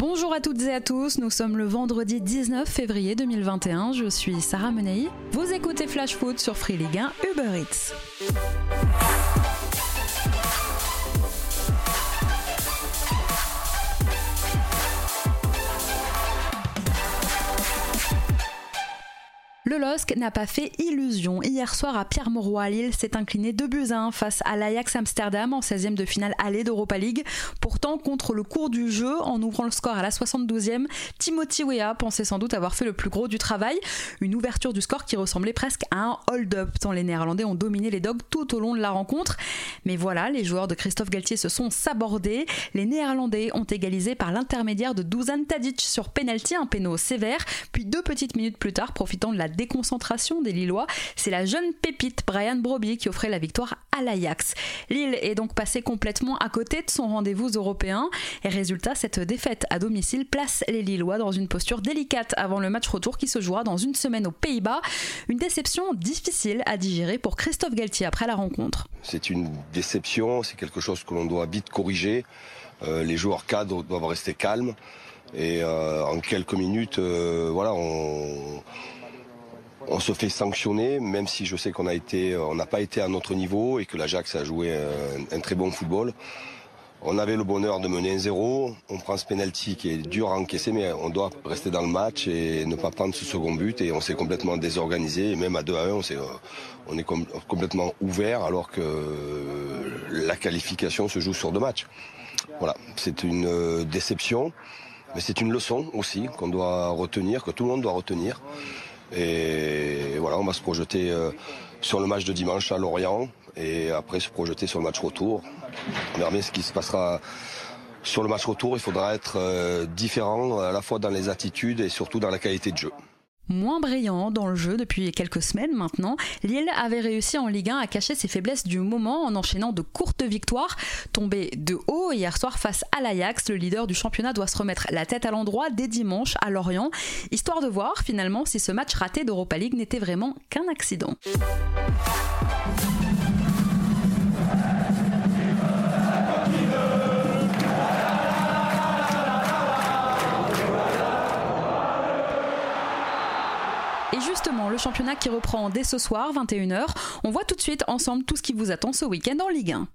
Bonjour à toutes et à tous, nous sommes le vendredi 19 février 2021, je suis Sarah Menei. Vous écoutez Flash Foot sur Free Ligue 1 Uber Eats. Le LOSC n'a pas fait illusion. Hier soir à Pierre-Mauroy, Lille s'est incliné 2 buts à 1 face à l'Ajax Amsterdam en 16e de finale allée d'Europa League. Pourtant, contre le cours du jeu, en ouvrant le score à la 72e, Timothy Weah pensait sans doute avoir fait le plus gros du travail. Une ouverture du score qui ressemblait presque à un hold-up, tant les Néerlandais ont dominé les Dogs tout au long de la rencontre. Mais voilà, les joueurs de Christophe Galtier se sont sabordés. Les Néerlandais ont égalisé par l'intermédiaire de Dusan Tadic sur penalty, un péno sévère. Puis deux petites minutes plus tard, profitant de la déconcentration des Lillois, c'est la jeune pépite Brian Broby qui offrait la victoire à l'Ajax. Lille est donc passé complètement à côté de son rendez-vous européen et résultat, cette défaite à domicile place les Lillois dans une posture délicate avant le match retour qui se jouera dans une semaine aux Pays-Bas. Une déception difficile à digérer pour Christophe Galtier après la rencontre. C'est une déception, c'est quelque chose que l'on doit vite corriger. Euh, les joueurs cadres doivent rester calmes. Et euh, en quelques minutes, euh, voilà, on, on se fait sanctionner, même si je sais qu'on n'a pas été à notre niveau et que l'Ajax a joué un, un, très bon football. On avait le bonheur de mener un 0 on prend ce penalty qui est dur à encaisser, mais on doit rester dans le match et ne pas prendre ce second but. Et on s'est complètement désorganisé, et même à 2 à 1, on, est, on est com complètement ouvert alors que la qualification se joue sur deux matchs. Voilà, c'est une déception, mais c'est une leçon aussi qu'on doit retenir, que tout le monde doit retenir. Et voilà, on va se projeter sur le match de dimanche à Lorient et après se projeter sur le match retour. On verra bien ce qui se passera sur le match retour. Il faudra être différent à la fois dans les attitudes et surtout dans la qualité de jeu moins brillant dans le jeu depuis quelques semaines maintenant, Lille avait réussi en Ligue 1 à cacher ses faiblesses du moment en enchaînant de courtes victoires. Tombé de haut hier soir face à l'Ajax, le leader du championnat doit se remettre la tête à l'endroit dès dimanche à Lorient, histoire de voir finalement si ce match raté d'Europa League n'était vraiment qu'un accident. Justement, le championnat qui reprend dès ce soir, 21h, on voit tout de suite ensemble tout ce qui vous attend ce week-end en Ligue 1.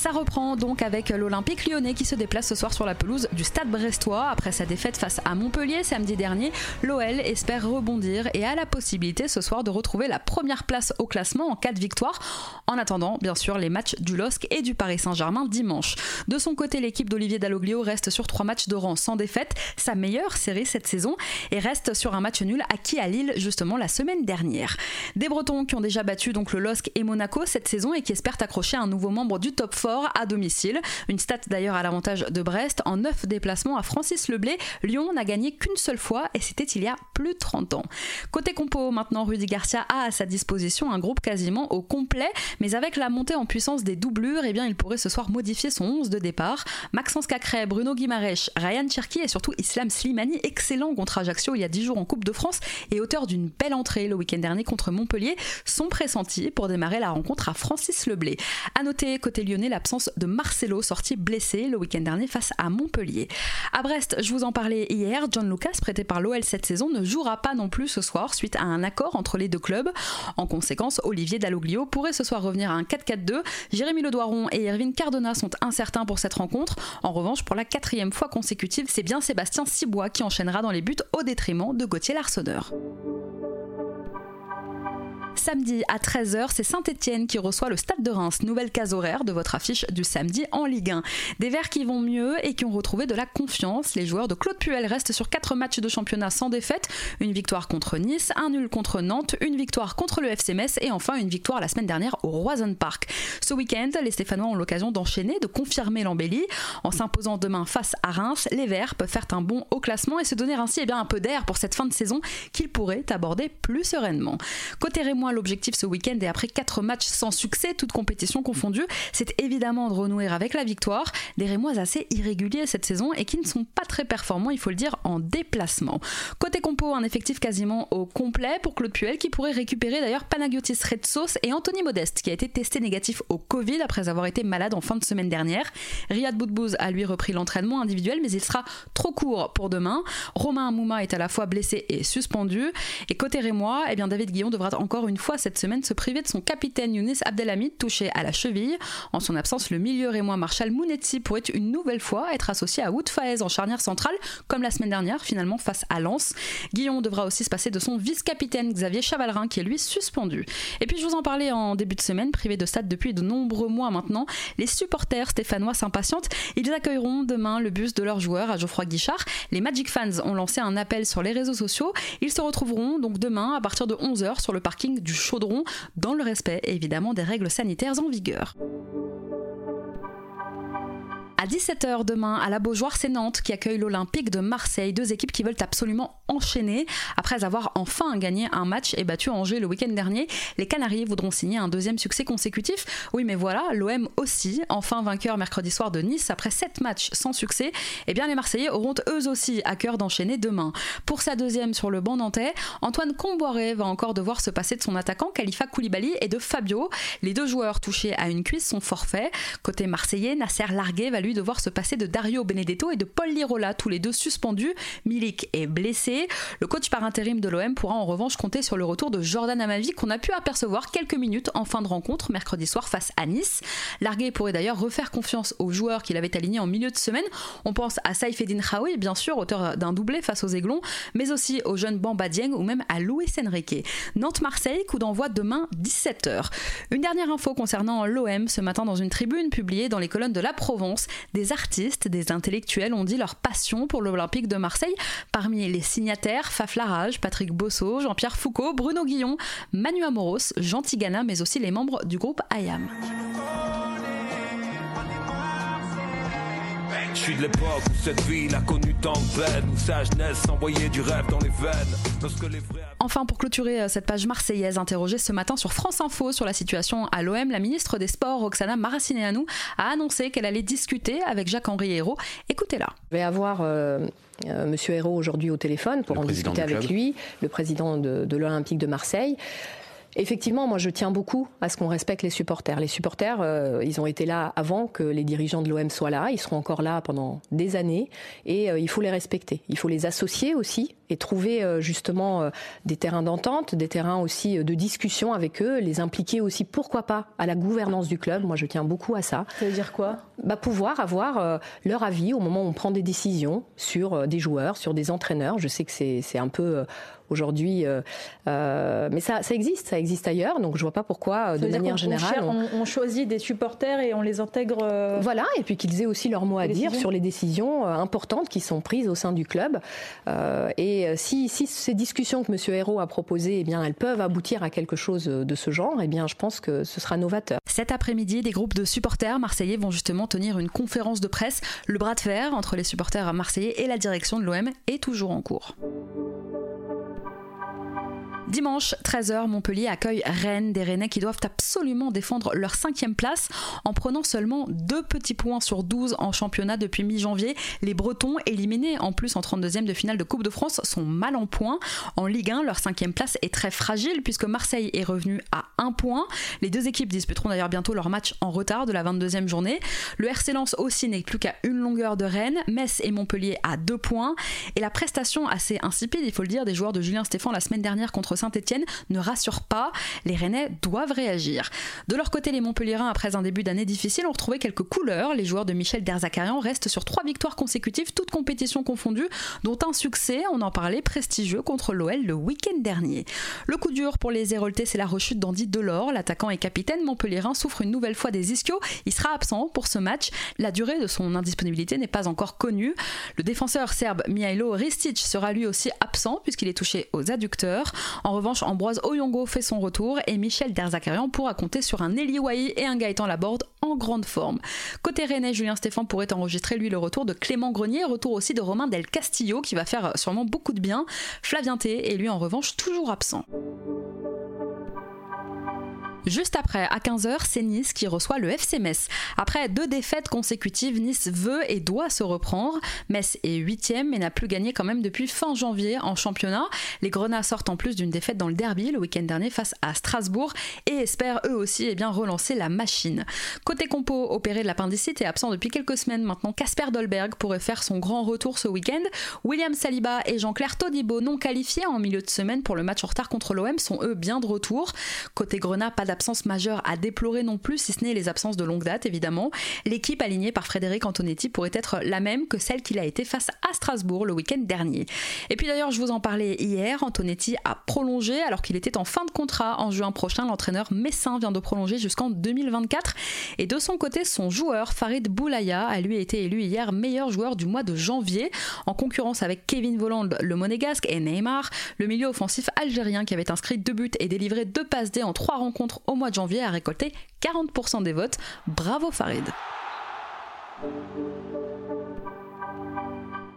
Ça reprend donc avec l'Olympique lyonnais qui se déplace ce soir sur la pelouse du Stade brestois. Après sa défaite face à Montpellier samedi dernier, l'OL espère rebondir et a la possibilité ce soir de retrouver la première place au classement en cas de victoire. En attendant, bien sûr, les matchs du LOSC et du Paris Saint-Germain dimanche. De son côté, l'équipe d'Olivier Dalloglio reste sur trois matchs de rang sans défaite, sa meilleure série cette saison, et reste sur un match nul acquis à Lille justement la semaine dernière. Des Bretons qui ont déjà battu donc le LOSC et Monaco cette saison et qui espèrent accrocher un nouveau membre du top 4 à domicile. Une stat d'ailleurs à l'avantage de Brest. En 9 déplacements à Francis Leblé, Lyon n'a gagné qu'une seule fois et c'était il y a plus de 30 ans. Côté compo, maintenant Rudy Garcia a à sa disposition un groupe quasiment au complet, mais avec la montée en puissance des doublures, eh bien, il pourrait ce soir modifier son 11 de départ. Maxence Cacré, Bruno Guimarèche, Ryan Cherki et surtout Islam Slimani, excellent contre Ajaccio il y a 10 jours en Coupe de France et auteur d'une belle entrée le week-end dernier contre Montpellier, sont pressentis pour démarrer la rencontre à Francis Leblé. À noter côté lyonnais l'absence de Marcelo, sorti blessé le week-end dernier face à Montpellier. À Brest, je vous en parlais hier, John Lucas, prêté par l'OL cette saison, ne jouera pas non plus ce soir suite à un accord entre les deux clubs. En conséquence, Olivier Dalloglio pourrait ce soir revenir à un 4-4-2. Jérémy Ledoiron et Erwin Cardona sont incertains pour cette rencontre. En revanche, pour la quatrième fois consécutive, c'est bien Sébastien Cibois qui enchaînera dans les buts au détriment de Gauthier Larsonneur. Samedi à 13h, c'est Saint-Etienne qui reçoit le Stade de Reims. Nouvelle case horaire de votre affiche du samedi en Ligue 1. Des Verts qui vont mieux et qui ont retrouvé de la confiance. Les joueurs de Claude Puel restent sur 4 matchs de championnat sans défaite. Une victoire contre Nice, un nul contre Nantes, une victoire contre le FC et enfin une victoire la semaine dernière au Roison Park. Ce week-end, les Stéphanois ont l'occasion d'enchaîner, de confirmer l'embellie. En s'imposant demain face à Reims, les Verts peuvent faire un bond au classement et se donner ainsi eh bien, un peu d'air pour cette fin de saison qu'ils pourraient aborder plus sereinement. Côté L'objectif ce week-end et après 4 matchs sans succès, toutes compétitions confondues, c'est évidemment de renouer avec la victoire. Des Rémois assez irréguliers cette saison et qui ne sont pas très performants, il faut le dire, en déplacement. Côté compo, un effectif quasiment au complet pour Claude Puel qui pourrait récupérer d'ailleurs Panagiotis Retsos et Anthony Modeste qui a été testé négatif au Covid après avoir été malade en fin de semaine dernière. Riyad Boudbouz a lui repris l'entraînement individuel mais il sera trop court pour demain. Romain Amouma est à la fois blessé et suspendu. Et côté Rémois, eh bien David Guillon devra encore une fois cette semaine se priver de son capitaine Younis Abdelhamid touché à la cheville. En son absence, le milieu Rémois Marshall Mounetzi pourrait une nouvelle fois être associé à Wood Faez en charnière centrale comme la semaine dernière finalement face à Lens. Guillon devra aussi se passer de son vice-capitaine Xavier Chavalrin qui est lui suspendu. Et puis je vous en parlais en début de semaine, privé de stade depuis de nombreux mois maintenant, les supporters stéphanois s'impatientent. Ils accueilleront demain le bus de leur joueur à Geoffroy Guichard. Les Magic Fans ont lancé un appel sur les réseaux sociaux. Ils se retrouveront donc demain à partir de 11h sur le parking du Chaudron dans le respect évidemment des règles sanitaires en vigueur. À 17h demain, à la Beaujoire, c'est Nantes qui accueille l'Olympique de Marseille. Deux équipes qui veulent absolument enchaîner. Après avoir enfin gagné un match et battu Angers le week-end dernier, les Canaries voudront signer un deuxième succès consécutif. Oui, mais voilà, l'OM aussi, enfin vainqueur mercredi soir de Nice après 7 matchs sans succès. Eh bien, les Marseillais auront eux aussi à cœur d'enchaîner demain. Pour sa deuxième sur le banc nantais, Antoine Comboiré va encore devoir se passer de son attaquant Khalifa Koulibaly et de Fabio. Les deux joueurs touchés à une cuisse sont forfaits. Côté marseillais, Nasser Largué va lui devoir se passer de Dario Benedetto et de Paul Lirola, tous les deux suspendus. Milik est blessé. Le coach par intérim de l'OM pourra en revanche compter sur le retour de Jordan Amavi qu'on a pu apercevoir quelques minutes en fin de rencontre mercredi soir face à Nice. Largué pourrait d'ailleurs refaire confiance aux joueurs qu'il avait alignés en milieu de semaine. On pense à Saifeddin Khaoui, bien sûr, auteur d'un doublé face aux Aiglons, mais aussi au jeune Bamba Dieng ou même à Louis Enrique. Nantes-Marseille, coup d'envoi demain 17h. Une dernière info concernant l'OM ce matin dans une tribune publiée dans les colonnes de la Provence des artistes, des intellectuels ont dit leur passion pour l'Olympique de Marseille. Parmi les signataires, Faf Larage, Patrick Bosso, Jean-Pierre Foucault, Bruno Guillon, Manu Amoros, Jean Tigana, mais aussi les membres du groupe IAM. Je suis de l'époque où cette ville a connu tant de peine, où sa jeunesse envoyait du rêve dans les veines. Enfin, pour clôturer euh, cette page marseillaise interrogée ce matin sur France Info sur la situation à l'OM, la ministre des Sports, Roxana Maracineanu, a annoncé qu'elle allait discuter avec Jacques-Henri Hérault. Écoutez-la. Je vais avoir euh, euh, Monsieur Hérault aujourd'hui au téléphone pour en discuter avec lui, le président de, de l'Olympique de Marseille. Effectivement, moi je tiens beaucoup à ce qu'on respecte les supporters. Les supporters, euh, ils ont été là avant que les dirigeants de l'OM soient là, ils seront encore là pendant des années et euh, il faut les respecter. Il faut les associer aussi et trouver euh, justement des terrains d'entente, des terrains aussi de discussion avec eux, les impliquer aussi, pourquoi pas, à la gouvernance du club. Moi je tiens beaucoup à ça. Ça veut dire quoi? Bah, Pouvoir avoir leur avis au moment où on prend des décisions sur des joueurs, sur des entraîneurs. Je sais que c'est un peu aujourd'hui. Euh, euh, mais ça, ça existe, ça existe ailleurs. Donc je vois pas pourquoi, euh, de manière générale, on, choisit des supporters et on les intègre. Voilà, et puis qu'ils aient aussi leur mot à dire sur les décisions importantes qui sont prises au sein du club. et si, si, ces discussions que M. Hérault a proposées, eh bien, elles peuvent aboutir à quelque chose de ce genre, eh bien, je pense que ce sera novateur. Cet après-midi, des groupes de supporters marseillais vont justement tenir une conférence de presse. Le bras de fer entre les supporters marseillais et la direction de l'OM est toujours en cours. Dimanche, 13h, Montpellier accueille Rennes, des Rennais qui doivent absolument défendre leur cinquième place en prenant seulement deux petits points sur 12 en championnat depuis mi-janvier. Les Bretons, éliminés en plus en 32e de finale de Coupe de France, sont mal en point. En Ligue 1, leur cinquième place est très fragile puisque Marseille est revenu à un point. Les deux équipes disputeront d'ailleurs bientôt leur match en retard de la 22e journée. Le RC Lens aussi n'est plus qu'à une longueur de Rennes. Metz et Montpellier à deux points. Et la prestation assez insipide, il faut le dire, des joueurs de Julien Stéphan la semaine dernière contre Saint-Etienne ne rassure pas. Les Rennais doivent réagir. De leur côté, les Montpelliérains, après un début d'année difficile, ont retrouvé quelques couleurs. Les joueurs de Michel Derzakarian restent sur trois victoires consécutives, toutes compétitions confondues, dont un succès, on en parlait, prestigieux contre l'OL le week-end dernier. Le coup dur pour les Héroltais, c'est la rechute d'Andy Delors. L'attaquant et capitaine montpelliérain souffre une nouvelle fois des ischios. Il sera absent pour ce match. La durée de son indisponibilité n'est pas encore connue. Le défenseur serbe Mihailo Ristic sera lui aussi absent puisqu'il est touché aux adducteurs. Revanche, Ambroise Oyongo fait son retour et Michel Derzakarian pourra compter sur un Eli et un Gaëtan Laborde en grande forme. Côté Rennais, Julien Stéphane pourrait enregistrer lui le retour de Clément Grenier, retour aussi de Romain Del Castillo qui va faire sûrement beaucoup de bien. Flavien T est lui en revanche toujours absent. Juste après, à 15h, c'est Nice qui reçoit le FC Metz. Après deux défaites consécutives, Nice veut et doit se reprendre. Metz est 8 mais n'a plus gagné quand même depuis fin janvier en championnat. Les Grenats sortent en plus d'une défaite dans le derby le week-end dernier face à Strasbourg et espèrent eux aussi eh relancer la machine. Côté compo, opéré de l'appendicite et absent depuis quelques semaines maintenant, Casper Dolberg pourrait faire son grand retour ce week-end. William Saliba et Jean-Claire Todibo, non qualifiés en milieu de semaine pour le match en retard contre l'OM, sont eux bien de retour. Côté Grenat, pas d'absence majeure à déplorer non plus, si ce n'est les absences de longue date évidemment. L'équipe alignée par Frédéric Antonetti pourrait être la même que celle qu'il a été face à Strasbourg le week-end dernier. Et puis d'ailleurs, je vous en parlais hier, Antonetti a prolongé alors qu'il était en fin de contrat en juin prochain. L'entraîneur messin vient de prolonger jusqu'en 2024. Et de son côté, son joueur, Farid Boulaya, a lui été élu hier meilleur joueur du mois de janvier, en concurrence avec Kevin Voland, le monégasque, et Neymar, le milieu offensif algérien qui avait inscrit deux buts et délivré deux passes D en trois rencontres au mois de janvier a récolté 40% des votes. Bravo Farid.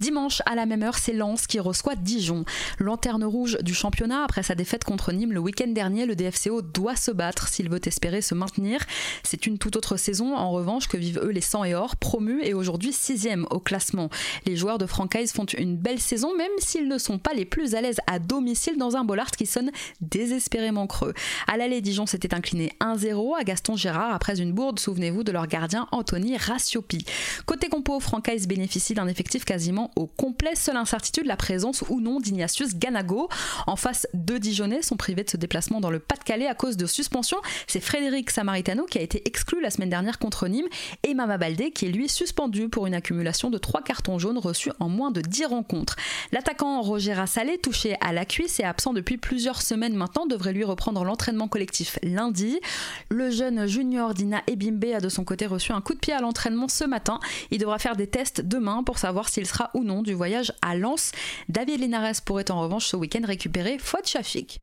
Dimanche, à la même heure, c'est Lens qui reçoit Dijon. Lanterne rouge du championnat, après sa défaite contre Nîmes le week-end dernier, le DFCO doit se battre s'il veut espérer se maintenir. C'est une toute autre saison, en revanche, que vivent eux les 100 et or, promus et aujourd'hui 6 au classement. Les joueurs de Francaise font une belle saison, même s'ils ne sont pas les plus à l'aise à domicile dans un Bollard qui sonne désespérément creux. À l'aller, Dijon s'était incliné 1-0 à Gaston Gérard après une bourde, souvenez-vous, de leur gardien Anthony Rassiopi. Côté compo, Francaise bénéficie d'un effectif quasiment au complet. Seule incertitude, la présence ou non d'Ignatius Ganago. En face, deux Dijonais sont privés de ce déplacement dans le Pas-de-Calais à cause de suspension. C'est Frédéric Samaritano qui a été exclu la semaine dernière contre Nîmes et Mama Baldé qui est lui suspendu pour une accumulation de trois cartons jaunes reçus en moins de 10 rencontres. L'attaquant Roger Rassalé, touché à la cuisse et absent depuis plusieurs semaines maintenant, devrait lui reprendre l'entraînement collectif lundi. Le jeune junior Dina Ebimbe a de son côté reçu un coup de pied à l'entraînement ce matin. Il devra faire des tests demain pour savoir s'il sera ou non du voyage à Lens. David Linares pourrait en revanche ce week-end récupérer Fouad Chafik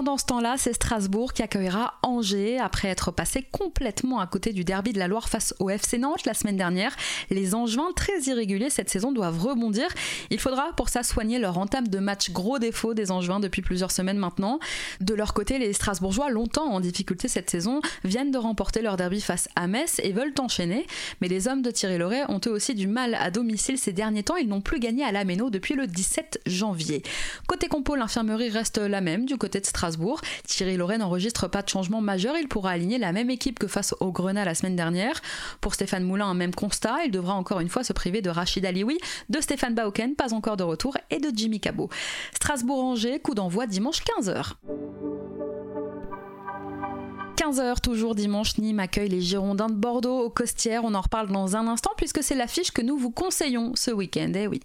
pendant ce temps-là, c'est Strasbourg qui accueillera Angers après être passé complètement à côté du derby de la Loire face au FC Nantes la semaine dernière. Les Angevins, très irréguliers cette saison, doivent rebondir. Il faudra pour ça soigner leur entame de match gros défaut des Angevins depuis plusieurs semaines maintenant. De leur côté, les Strasbourgeois, longtemps en difficulté cette saison, viennent de remporter leur derby face à Metz et veulent enchaîner. Mais les hommes de Thierry Loret ont eux aussi du mal à domicile ces derniers temps. Ils n'ont plus gagné à la Méno depuis le 17 janvier. Côté compo, l'infirmerie reste la même du côté de Strasbourg Thierry Loret n'enregistre pas de changement majeur, il pourra aligner la même équipe que face au Grenat la semaine dernière. Pour Stéphane Moulin, un même constat, il devra encore une fois se priver de Rachid Alioui, de Stéphane Bauken, pas encore de retour, et de Jimmy Cabot. Strasbourg-Angers, coup d'envoi dimanche 15h. 15h toujours dimanche, Nîmes accueille les Girondins de Bordeaux au Costières. On en reparle dans un instant puisque c'est l'affiche que nous vous conseillons ce week-end. Eh oui.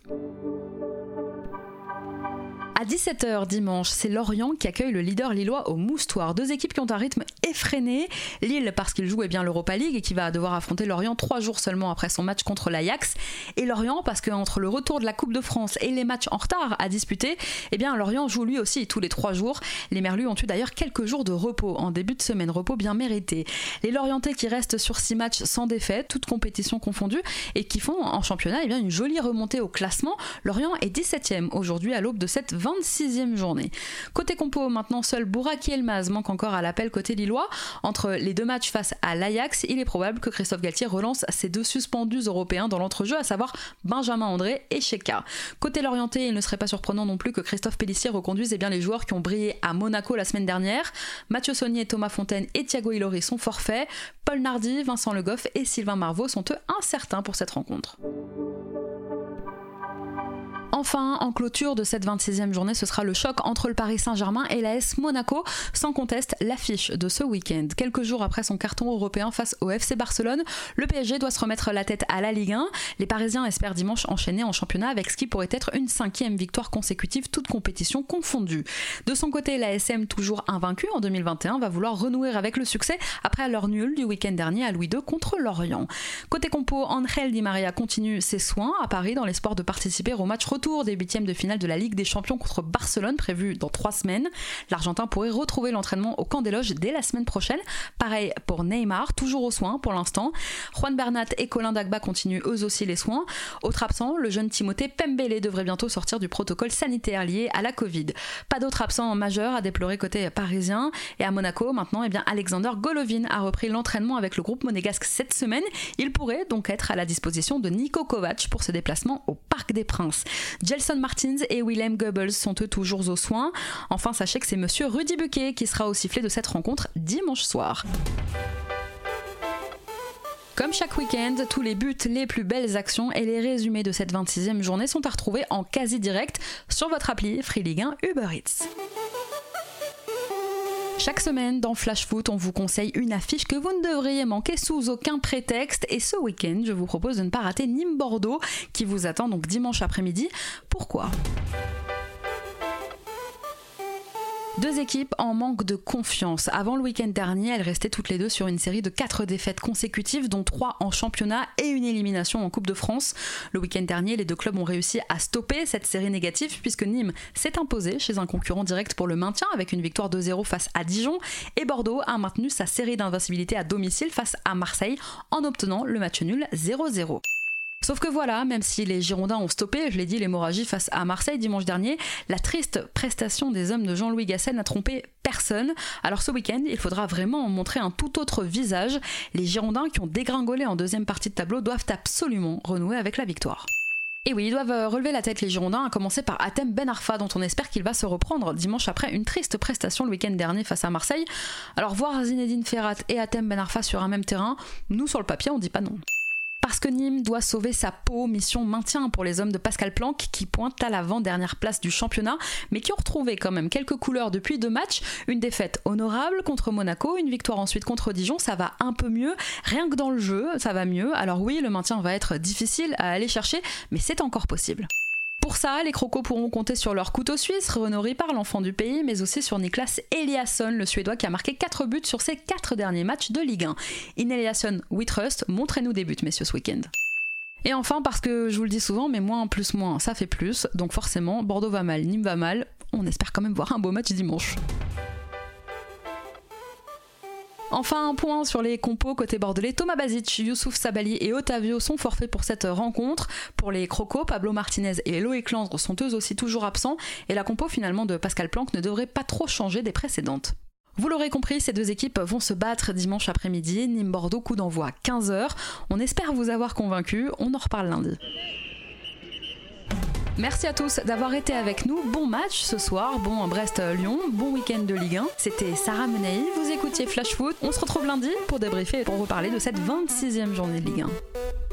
À 17h dimanche, c'est Lorient qui accueille le leader lillois au Moustoir. Deux équipes qui ont un rythme effréné. Lille parce qu'il joue bien l'Europa League et qui va devoir affronter Lorient trois jours seulement après son match contre l'Ajax. Et Lorient parce qu'entre le retour de la Coupe de France et les matchs en retard à disputer, eh bien Lorient joue lui aussi tous les trois jours. Les Merlus ont eu d'ailleurs quelques jours de repos en début de semaine, repos bien mérité. Les Lorientais qui restent sur six matchs sans défaite, toutes compétitions confondues, et qui font en championnat eh bien, une jolie remontée au classement. Lorient est 17e aujourd'hui à l'aube de cette 26e journée. Côté compo, maintenant seul Bouraki Elmaz manque encore à l'appel côté lillois. Entre les deux matchs face à l'Ajax, il est probable que Christophe Galtier relance ses deux suspendus européens dans l'entrejeu, à savoir Benjamin André et Sheka. Côté l'orienté, il ne serait pas surprenant non plus que Christophe Pellissier reconduise eh bien, les joueurs qui ont brillé à Monaco la semaine dernière. Mathieu Saunier, Thomas Fontaine et Thiago Ilori sont forfaits. Paul Nardi, Vincent Le Goff et Sylvain Marvaux sont eux incertains pour cette rencontre. Enfin, en clôture de cette 26e journée, ce sera le choc entre le Paris Saint-Germain et l'AS Monaco, sans conteste l'affiche de ce week-end. Quelques jours après son carton européen face au FC Barcelone, le PSG doit se remettre la tête à la Ligue 1. Les Parisiens espèrent dimanche enchaîner en championnat avec ce qui pourrait être une cinquième victoire consécutive, toute compétition confondue. De son côté, l'ASM, toujours invaincu en 2021, va vouloir renouer avec le succès après leur nul du week-end dernier à Louis II contre Lorient. Côté compo, Angel Di Maria continue ses soins à Paris dans l'espoir de participer au match retour des huitièmes de finale de la Ligue des Champions contre Barcelone prévu dans trois semaines. L'Argentin pourrait retrouver l'entraînement au camp des loges dès la semaine prochaine. Pareil pour Neymar, toujours aux soins pour l'instant. Juan Bernat et Colin Dagba continuent eux aussi les soins. Autre absent, le jeune Timothée Pembele devrait bientôt sortir du protocole sanitaire lié à la Covid. Pas d'autres absents majeurs à déplorer côté parisien. Et à Monaco, maintenant, eh bien, Alexander Golovin a repris l'entraînement avec le groupe monégasque cette semaine. Il pourrait donc être à la disposition de Nico Kovac pour ce déplacement au Parc des Princes. Gelson Martins et Willem Goebbels sont eux toujours aux soins. Enfin, sachez que c'est monsieur Rudy Buquet qui sera au sifflet de cette rencontre dimanche soir. Comme chaque week-end, tous les buts, les plus belles actions et les résumés de cette 26e journée sont à retrouver en quasi direct sur votre appli Free Ligue 1 Uber Eats. Chaque semaine dans Flash Foot, on vous conseille une affiche que vous ne devriez manquer sous aucun prétexte. Et ce week-end, je vous propose de ne pas rater Nîmes-Bordeaux qui vous attend donc dimanche après-midi. Pourquoi? Deux équipes en manque de confiance. Avant le week-end dernier, elles restaient toutes les deux sur une série de quatre défaites consécutives, dont trois en championnat et une élimination en Coupe de France. Le week-end dernier, les deux clubs ont réussi à stopper cette série négative puisque Nîmes s'est imposé chez un concurrent direct pour le maintien avec une victoire 2-0 face à Dijon et Bordeaux a maintenu sa série d'invincibilité à domicile face à Marseille en obtenant le match nul 0-0. Sauf que voilà, même si les Girondins ont stoppé, je l'ai dit, l'hémorragie face à Marseille dimanche dernier, la triste prestation des hommes de Jean-Louis Gasset n'a trompé personne. Alors ce week-end, il faudra vraiment montrer un tout autre visage. Les Girondins qui ont dégringolé en deuxième partie de tableau doivent absolument renouer avec la victoire. Et oui, ils doivent euh, relever la tête les Girondins, à commencer par Atem Ben Arfa, dont on espère qu'il va se reprendre dimanche après une triste prestation le week-end dernier face à Marseille. Alors voir Zinedine Ferrat et Atem Ben Arfa sur un même terrain, nous sur le papier on dit pas non. Parce que Nîmes doit sauver sa peau, mission maintien pour les hommes de Pascal Planck qui pointent à l'avant-dernière place du championnat, mais qui ont retrouvé quand même quelques couleurs depuis deux matchs. Une défaite honorable contre Monaco, une victoire ensuite contre Dijon, ça va un peu mieux. Rien que dans le jeu, ça va mieux. Alors oui, le maintien va être difficile à aller chercher, mais c'est encore possible. Pour ça, les crocos pourront compter sur leur couteau suisse, Renaud Ripard, l'enfant du pays, mais aussi sur Niklas Eliasson, le Suédois qui a marqué 4 buts sur ses 4 derniers matchs de Ligue 1. In Eliasson, we trust, montrez-nous des buts, messieurs, ce week-end. Et enfin, parce que je vous le dis souvent, mais moins plus moins, ça fait plus. Donc forcément, Bordeaux va mal, Nîmes va mal. On espère quand même voir un beau match dimanche. Enfin, un point sur les compos côté bordelais. Thomas Bazic, Youssouf Sabali et Otavio sont forfaits pour cette rencontre. Pour les crocos, Pablo Martinez et Loïc Landre sont eux aussi toujours absents. Et la compo finalement de Pascal Planck ne devrait pas trop changer des précédentes. Vous l'aurez compris, ces deux équipes vont se battre dimanche après-midi. Nîmes-Bordeaux, coup d'envoi 15h. On espère vous avoir convaincu. On en reparle lundi. Merci à tous d'avoir été avec nous. Bon match ce soir, bon Brest-Lyon, bon week-end de Ligue 1. C'était Sarah Menei, vous écoutiez Flash Foot. On se retrouve lundi pour débriefer et pour reparler de cette 26e journée de Ligue 1.